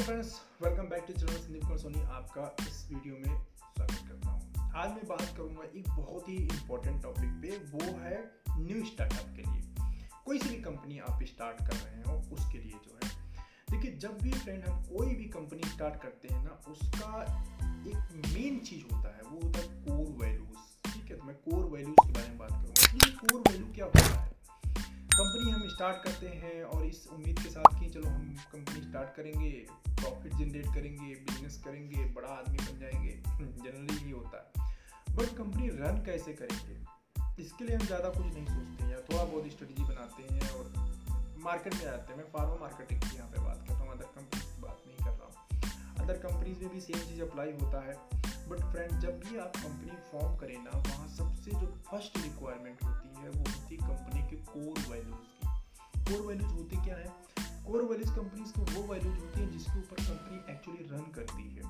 Hello friends welcome back to channel Sandeep Kumar Soni आपका इस video में स्वागत करता हूँ। आज मैं बात करूँगा एक बहुत ही इम्पोर्टेंट टॉपिक पे, वो है न्यू स्टार्टअप के लिए। कोई सी भी कंपनी आप स्टार्ट कर रहे हो, उसके लिए जो है। देखिए, जब भी फ्रेंड हम कोई भी कंपनी स्टार्ट करते हैं ना, उसका एक मेन चीज़ होता है, वो होता है कोर वैल्यूज़ ठीक है तो मैं कोर वैल्यूज़ के बारे में बात करूँगा। कोर वैल्यू क्या होता है? कंपनी हम स्टार्ट करते हैं और इस उम्मीद के साथ कि चलो हम कंपनी स्टार्ट करेंगे प्रॉफिट जनरेट करेंगे बिज़नेस करेंगे, बड़ा आदमी बन जाएँगे जनरली ये होता है। बट कंपनी रन कैसे करेंगे? इसके लिए हम ज़्यादा कुछ नहीं सोचते हैं थोड़ा बहुत स्ट्रेटजी बनाते हैं और मार्केट में आते हैं। मैं फार्मा मार्केटिंग की यहाँ पर बात कर रहा हूँ अदर कंपनीज़ की बात नहीं कर रहा हूँ। अदर कंपनीज़ में भी सेम चीज़ अप्लाई होता है। बट फ्रेंड जब भी आप कंपनी फॉर्म करें ना वहाँ सबसे जो फ़र्स्ट रिक्वायरमेंट होती है वो होती है कंपनी के कोर वैल्यूज़ की। कोर वैल्यूज़ होती क्या है? कोर वैल्यूज़ कंपनीज़ की वो वैल्यूज़ होती है जिसके ऊपर कंपनी एक्चुअली रन करती है।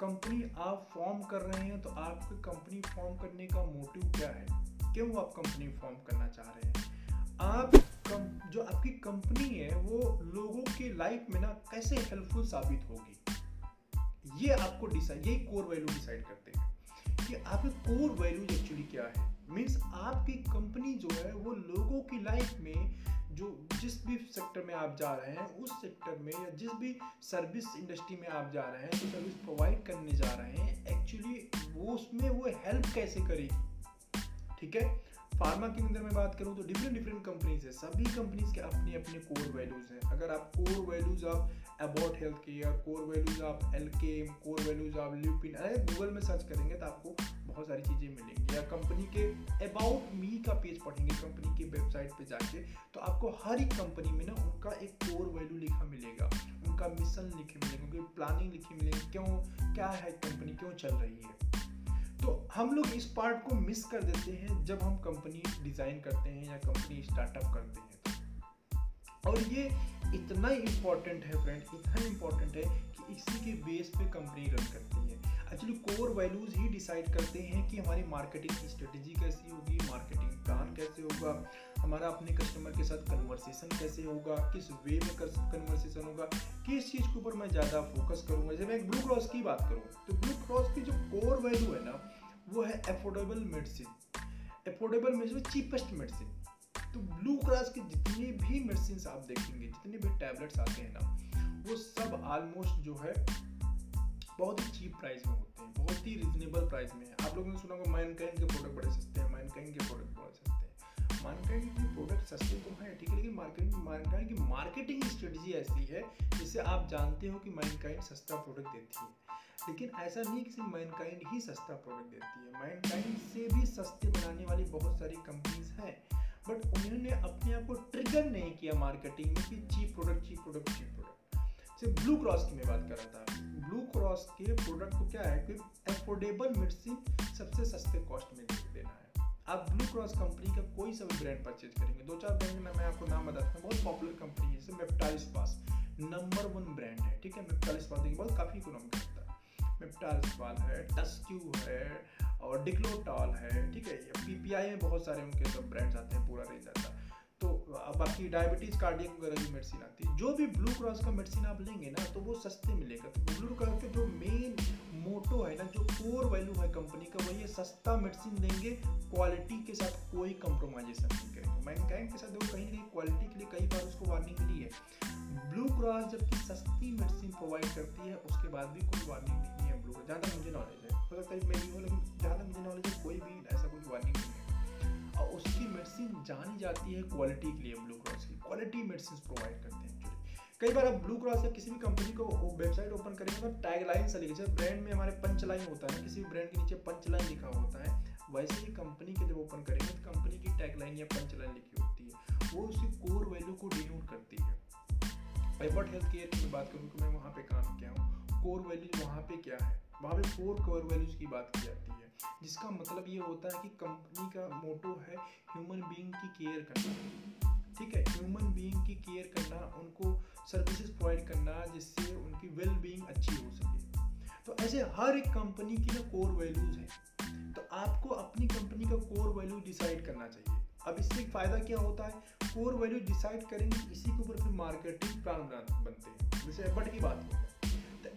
कंपनी आप फॉर्म कर रहे हैं तो आपके कंपनी फॉर्म करने का मोटिव क्या है? क्यों आप कंपनी फॉर्म करना चाह रहे हैं? आप कम, जो आपकी कंपनी है वो लोगों के लाइफ में ना कैसे हेल्पफुल साबित होगी? ये आपको डिसाइड यही कोर वैल्यू डिसाइड करते हैं कि आपके कोर वैल्यू एक्चुअली क्या है? मीन्स आपकी कंपनी जो है, वो लोगों की लाइफ में जो जिस भी सेक्टर में आप जा रहे हैं, उस सेक्टर में या जिस भी सर्विस इंडस्ट्री में आप जा रहे हैं, जो सर्विस प्रोवाइड करने जा रहे हैं एक्चुअली वो उसमें वो हेल्प कैसे करेगी? ठीक है? फार्मा के अंदर मैं बात करूँ तो डिफरेंट डिफरेंट कंपनीज़ है। सभी कंपनीज़ के अपने अपने कोर वैल्यूज़ हैं। अगर आप कोर वैल्यूज़ आप about health care core values आप एल के कोर वैल्यूज़ आप लिपिन अरे गूगल में सर्च करेंगे तो आपको बहुत सारी चीज़ें मिलेंगी। या कंपनी के अबाउट मी का पेज पढ़ेंगे कंपनी की वेबसाइट पे जाके तो आपको हर एक कंपनी में ना उनका एक कोर वैल्यू लिखा मिलेगा, उनका मिशन लिखे मिलेगा, उनकी प्लानिंग लिखी मिलेगी, क्यों, क्या है कंपनी क्यों चल रही है। तो हम लोग इस पार्ट को मिस कर देते हैं जब हम कंपनी डिज़ाइन करते हैं या कंपनी स्टार्टअप करते हैं। और ये इतना इम्पोर्टेंट है फ्रेंड इतना इम्पोर्टेंट है कि इसी के बेस पे कंपनी रन करती है। एक्चुअली कोर वैल्यूज़ ही डिसाइड करते हैं कि हमारी मार्केटिंग की स्ट्रेटेजी कैसी होगी मार्केटिंग प्लान कैसे होगा हमारा अपने कस्टमर के साथ कन्वर्सेशन कैसे होगा किस वे में कन्वर्सेशन होगा किस चीज़ के ऊपर मैं ज़्यादा फोकस करूँगा। जब मैं ब्लू क्रॉस की बात करूँ तो ब्लू क्रॉस की जो कोर वैल्यू है ना वो है affordable medicine affordable medicine cheapest medicine तो ब्लू क्रॉस के जितने भी मेडिसिन आप देखेंगे, जितने भी टैबलेट्स आते हैं ना, वो सब ऑलमोस्ट जो है बहुत ही चीप प्राइस में होते हैं, बहुत ही रिजनेबल प्राइस में आप लोगों ने सुना होगा मैनकाइंड के प्रोडक्ट बड़े सस्ते हैं मैनकाइंड के प्रोडक्ट बहुत सस्ते हैं। मैनकाइंड के प्रोडक्ट सस्ते तो हैं, ठीक है, लेकिन मार्केटिंग मैनकाइंड की मार्केटिंग स्ट्रेटजी ऐसी है जिससे आप जानते हो कि मैनकाइंड सस्ता प्रोडक्ट देती है। लेकिन ऐसा नहीं कि सिर्फ़ मैनकाइंड ही सस्ता प्रोडक्ट देती है। मैनकाइंड से भी सस्ते बनाने वाली बहुत सारी कंपनीज़ हैं। बट उन्होंने अपने आप को ट्रिगर नहीं किया मार्केटिंग में कि cheap product cheap product cheap product सिर्फ़ ब्लू क्रॉस की मैं बात कर रहा था। ब्लू क्रॉस के प्रोडक्ट को क्या है? कि अफोर्डेबल मेडिसिन सबसे सस्ते कॉस्ट में देना है। आप ब्लू क्रॉस कंपनी का कोई सा भी ब्रांड परचेज करेंगे, दो चार ब्रांड में मैं आपको नाम बताता हूँ, बहुत पॉपुलर कंपनी है, जैसे मेप्टालिस पास नंबर वन ब्रांड है, ठीक है? मेप्टालिस पास देखिए, बहुत काफ़ी इकोनॉमिक होता है। मेप्टालिस पाल है टस्क्यू है और डिक्लोटॉल है, ठीक है पीपीआई में बहुत सारे उनके सब ब्रांड्स आते हैं, पूरा रेंज आता है। तो बाकी डायबिटीज़ कार्डियक वगैरह की मेडिसिन आती है, जो भी ब्लू क्रॉस का मेडिसिन आप लेंगे ना तो वो सस्ते मिलेगा। तो ब्लू क्रॉस के जो मेन मोटो है ना, जो कोर वैल्यू है कंपनी का वही है सस्ता मेडिसिन देंगे क्वालिटी के साथ कोई कंप्रोमाइजेशन नहीं करेंगे। मैनकाइंड के साथ देखो, कहीं ना कहीं क्वालिटी के लिए कई बार उसको वार्निंग मिली है। ब्लू क्रॉस जबकि सस्ती मेडिसिन प्रोवाइड करती है, उसके बाद भी कोई वार्निंग नहीं ब्लू क्रॉस जहाँ तक मुझे नॉलेज है हो सकता है मेरी हो लेकिन जहाँ तक मुझे नॉलेज है कोई भी ऐसा कोई वार्निंग नहीं है और उसकी मेडिसिन जानी जाती है क्वालिटी के लिए ब्लू क्रॉस की क्वालिटी मेडिसिन प्रोवाइड करते हैं कई बार आप ब्लू क्रॉस या किसी भी कंपनी को वेबसाइट ओपन करेंगे तो टैग लाइन से लिखे ब्रांड में हमारे पंच लाइन होता है किसी भी ब्रांड के नीचे पंच लाइन लिखा होता है वैसे ही कंपनी के जब ओपन करेंगे तो कंपनी की टैग लाइन या पंच लाइन लिखी होती है वो उसकी कोर वैल्यू को डिनोट करती है एफर्ट हेल्थ केयर की बात करूँ तो मैं वहाँ पे काम किया हूँ कोर वैल्यू वहाँ पे क्या है? वहाँ पे फोर कोर वैल्यूज़ की बात की जाती है, जिसका मतलब ये होता है कि कंपनी का मोटो है ह्यूमन बीइंग की केयर करना। ठीक है? ह्यूमन बीइंग की केयर करना, उनको सर्विसेज़ प्रोवाइड करना जिससे उनकी वेल बीइंग अच्छी हो सके। तो ऐसे हर एक कंपनी की ना कोर वैल्यूज़ है तो आपको अपनी कंपनी का कोर वैल्यू डिसाइड करना चाहिए। अब इससे फ़ायदा क्या होता है? कोर वैल्यू डिसाइड करेंगे, इसी के ऊपर फिर मार्केटिंग प्लान बनते हैं। जैसे एफर्ट की बात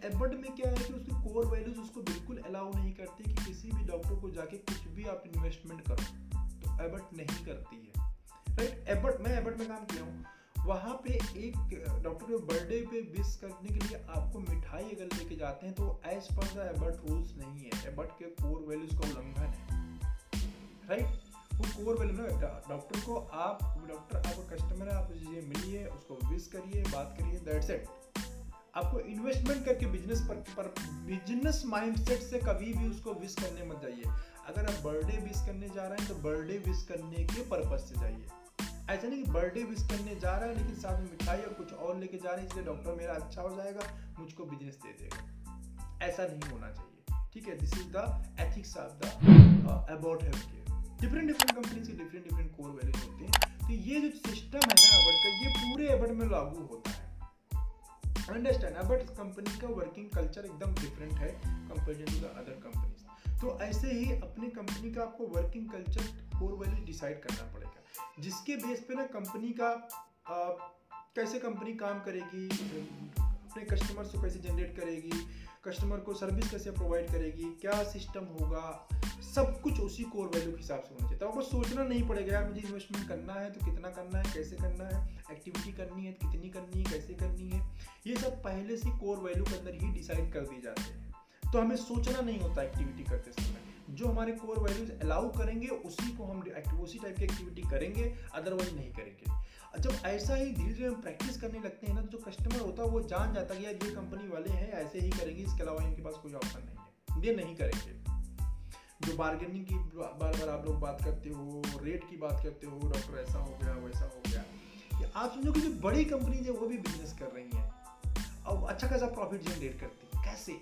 एबर्ट में क्या है कि उसके कोर वैल्यूज़ उसको बिल्कुल अलाउ नहीं करते कि किसी भी डॉक्टर को जाके कुछ भी आप इन्वेस्टमेंट करो। तो एबर्ट नहीं करती है। राइट एबर्ट मैं एबर्ट में काम किया हूँ। वहाँ पे एक डॉक्टर के बर्थडे पे विश करने के लिए आपको मिठाई अगर लेके जाते हैं तो as per the Ebert rules नहीं है। एबर्ट के कोर वैल्यूज़ का उल्लंघन है। राइट वो कोर वैल्यू ना डॉक्टर को आप डॉक्टर आपका कस्टमर है आप उसे मिलिए उसको विश करिए, बात करिए दैट्स इट आपको इन्वेस्टमेंट करके बिज़नेस पर, पर बिज़नेस माइंडसेट से कभी भी उसको विश करने मत जाइए। अगर आप बर्थडे विश करने जा रहे हैं तो बर्थडे विश करने के पर्पज से जाइए। ऐसा नहीं कि बर्थडे विश करने जा रहा है लेकिन साथ में मिठाई और कुछ और लेके जा रहे हैं इसलिए डॉक्टर मेरा अच्छा हो जाएगा मुझको बिज़नेस दे देगा। ऐसा नहीं होना चाहिए ठीक है? This is the ethics of the about health care different different companies के डिफरेंट डिफरेंट कोर वैल्यूज़ होते हैं। तो ये जो सिस्टम है ना अबर्ट का ये पूरे अबर्ट में लागू होता है। अंडरस्टैंड बट कंपनी का वर्किंग कल्चर एकदम डिफरेंट है compare to the other companies तो ऐसे ही अपनी कंपनी का आपको working culture core value decide करना पड़ेगा। जिसके बेस पे ना कंपनी का आ, कैसे कंपनी काम करेगी अपने कस्टमर्स को कैसे जनरेट करेगी कस्टमर को सर्विस कैसे प्रोवाइड करेगी क्या सिस्टम होगा सब कुछ उसी कोर वैल्यू के हिसाब से होना चाहिए। तो आपको सोचना नहीं पड़ेगा यार, मुझे इन्वेस्टमेंट करना है तो कितना करना है, कैसे करना है एक्टिविटी करनी है, कितनी करनी है, कैसे करनी है, ये सब पहले से कोर वैल्यू के अंदर ही डिसाइड कर दिए जाते हैं। तो हमें सोचना नहीं होता एक्टिविटी करते समय। जो हमारे कोर वैल्यूज़ अलाउ करेंगे, उसी को हम उसी टाइप की एक्टिविटी करेंगे अदरवाइज़ नहीं करेंगे। जब ऐसा ही धीरे धीरे हम प्रैक्टिस करने लगते हैं ना तो जो कस्टमर होता है, वो जान जाता है कि यार ये कंपनी वाले हैं, ऐसे ही करेंगे, इसके अलावा इनके पास कोई ऑप्शन नहीं है। ये नहीं करेंगे। जो बार्गेनिंग की बार बार आप लोग बात करते हो रेट की बात करते हो डॉक्टर ऐसा हो गया, वैसा हो गया। या आप समझो कि जो बड़ी कंपनीज़ है, वो भी बिज़नेस कर रही हैं। और अच्छा खासा प्रॉफिट जनरेट करती है। कैसे?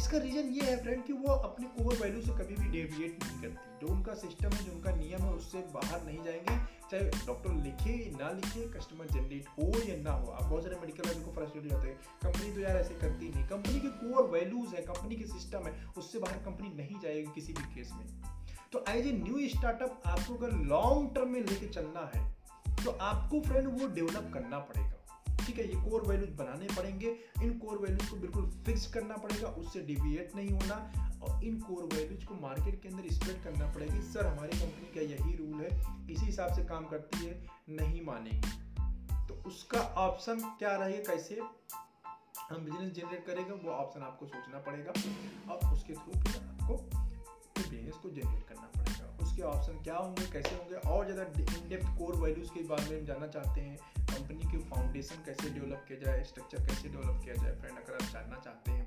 इसका रीजन ये है फ्रेंड कि वो अपने कोर वैल्यू से कभी भी डेविएट नहीं करती। जो उनका सिस्टम है, जो उनका नियम है, उससे बाहर नहीं जाएँगे। चाहे डॉक्टर लिखे, ना लिखे कस्टमर जनरेट हो या ना हो। आप बहुत सारे मेडिकल वाले को फ्रस्ट्रेट हो जाते हैं। कंपनी तो यार ऐसे करती नहीं। कंपनी के कोर वैल्यूज़ है कंपनी के सिस्टम है, उससे बाहर कंपनी नहीं जाएगी किसी भी केस में। तो एज ए न्यू स्टार्टअप आपको अगर लॉन्ग टर्म में लेके चलना है तो आपको फ्रेंड वो डेवलप करना पड़ेगा। ठीक है, ये कोर वैल्यूज़ बनाने पड़ेंगे। इन कोर वैल्यूज़ को बिल्कुल फिक्स करना पड़ेगा, उससे डिविएट नहीं होना। और इन कोर वैल्यूज़ को मार्केट के अंदर स्प्रेड करना पड़ेगा। सर हमारी कंपनी का यही रूल है, इसी हिसाब से काम करती है, नहीं मानेगी। तो उसका ऑप्शन क्या रहेगा, कैसे हम बिज़नेस जनरेट करेगा, वो ऑप्शन आपको सोचना पड़ेगा। और उसके थ्रू फिर आपको बिज़नेस को जनरेट करना पड़ेगा। उसके ऑप्शन क्या होंगे, कैसे होंगे, और ज़्यादा इनडेप्थ कोर वैल्यूज़ के बारे में हम जानना चाहते हैं। कंपनी की फाउंडेशन कैसे डेवलप किया जाए स्ट्रक्चर कैसे डेवलप किया जाए फ्रेंड अगर आप जानना चाहते हैं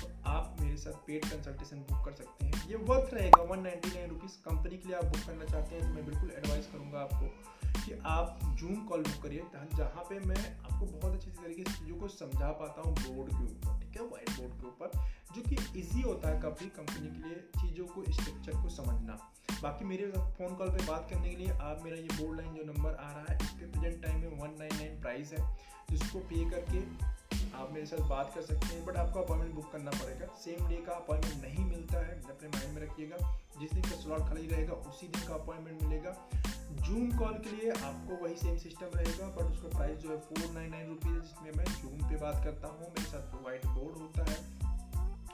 तो आप मेरे साथ पेड कंसल्टेशन बुक कर सकते हैं। ये वर्थ रहेगा one ninety nine rupees company के लिए आप बुक करना चाहते हैं तो मैं बिल्कुल एडवाइस करूँगा आपको। कि आप जूम कॉल बुक करिए जहाँ पे मैं आपको बहुत अच्छी तरीके से चीज़ों को समझा पाता हूँ बोर्ड के ऊपर, ठीक है? वाइट बोर्ड के ऊपर, जो कि इजी होता है काफ़ी कंपनी के लिए चीज़ों को स्ट्रक्चर को समझना। बाकी मेरे फ़ोन कॉल पे बात करने के लिए आप, मेरा ये बोर्ड लाइन जो नंबर आ रहा है इस पर प्रेजेंट टाइम में वन नाइन नाइन प्राइस है, जिसको पे करके आप मेरे साथ बात कर सकते हैं बट आपको अपॉइंटमेंट बुक करना पड़ेगा। सेम डे का अपॉइंटमेंट नहीं मिलता है, अपने माइंड में रखिएगा। जिस दिन का स्लॉट खाली रहेगा, उसी दिन का अपॉइंटमेंट मिलेगा। जूम कॉल के लिए आपको वही सेम सिस्टम रहेगा बट उसका प्राइस जो है फोर नाइन नाइन रुपीज़ जिसमें मैं जूम पे बात करता हूँ, मेरे साथ वाइट बोर्ड होता है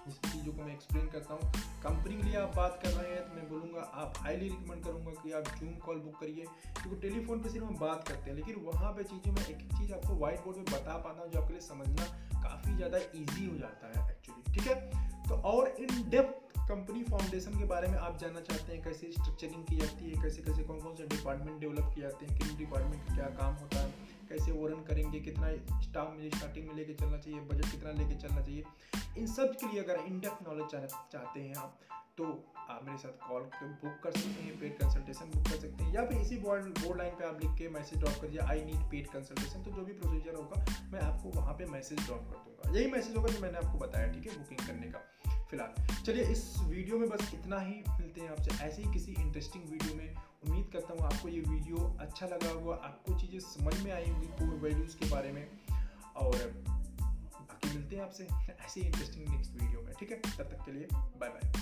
जिस चीज़ों को मैं एक्सप्लेन करता हूँ। कंपनी के लिए आप बात कर रहे हैं तो मैं बोलूँगा, आप हाईली रिकमेंड करूँगा कि आप जूम कॉल बुक करिए, क्योंकि तो टेलीफोन पे सिर्फ़ हम बात करते हैं, लेकिन वहाँ पे चीज़ें मैं एक चीज़ आपको व्हाइट बोर्ड में बता पाता हूँ जो आपके लिए समझना काफ़ी ज़्यादा ईजी हो जाता है एक्चुअली ठीक है? तो और इन डेप्थ कंपनी फाउंडेशन के बारे में आप जानना चाहते हैं, कैसे स्ट्रक्चरिंग की जाती है, कैसे कैसे कौन कौन से डिपार्टमेंट डेवलप किए जाते हैं, किन डिपार्टमेंट का क्या काम होता है, कैसे वो रन करेंगे, कितना स्टाफ मुझे स्टार्टिंग में लेके चलना चाहिए बजट कितना लेके चलना चाहिए, इन सब के लिए अगर इन डेप्थ नॉलेज चाहते हैं आप तो आप मेरे साथ कॉल बुक कर सकते हैं पेड कंसल्टेशन बुक कर सकते हैं, या फिर इसी बोर्ड बोर्ड लाइन पे आप लिख के मैसेज ड्रॉप करिए आई नीड पेड कंसल्टेशन तो जो भी प्रोसीजर होगा, मैं आपको वहाँ पे मैसेज ड्रॉप कर दूँगा। यही मैसेज होगा जो मैंने आपको बताया, ठीक है बुकिंग करने का। फ़िलहाल। चलिए, इस वीडियो में बस इतना ही। मिलते हैं आपसे ऐसे ही किसी इंटरेस्टिंग वीडियो में। उम्मीद करता हूँ आपको ये वीडियो अच्छा लगा होगा, आपको चीज़ें समझ में आई होंगी कोर वैल्यूज़ के बारे में। और बाकी मिलते हैं आपसे ऐसे ही इंटरेस्टिंग नेक्स्ट वीडियो में, ठीक है? तब तक के लिए बाय बाय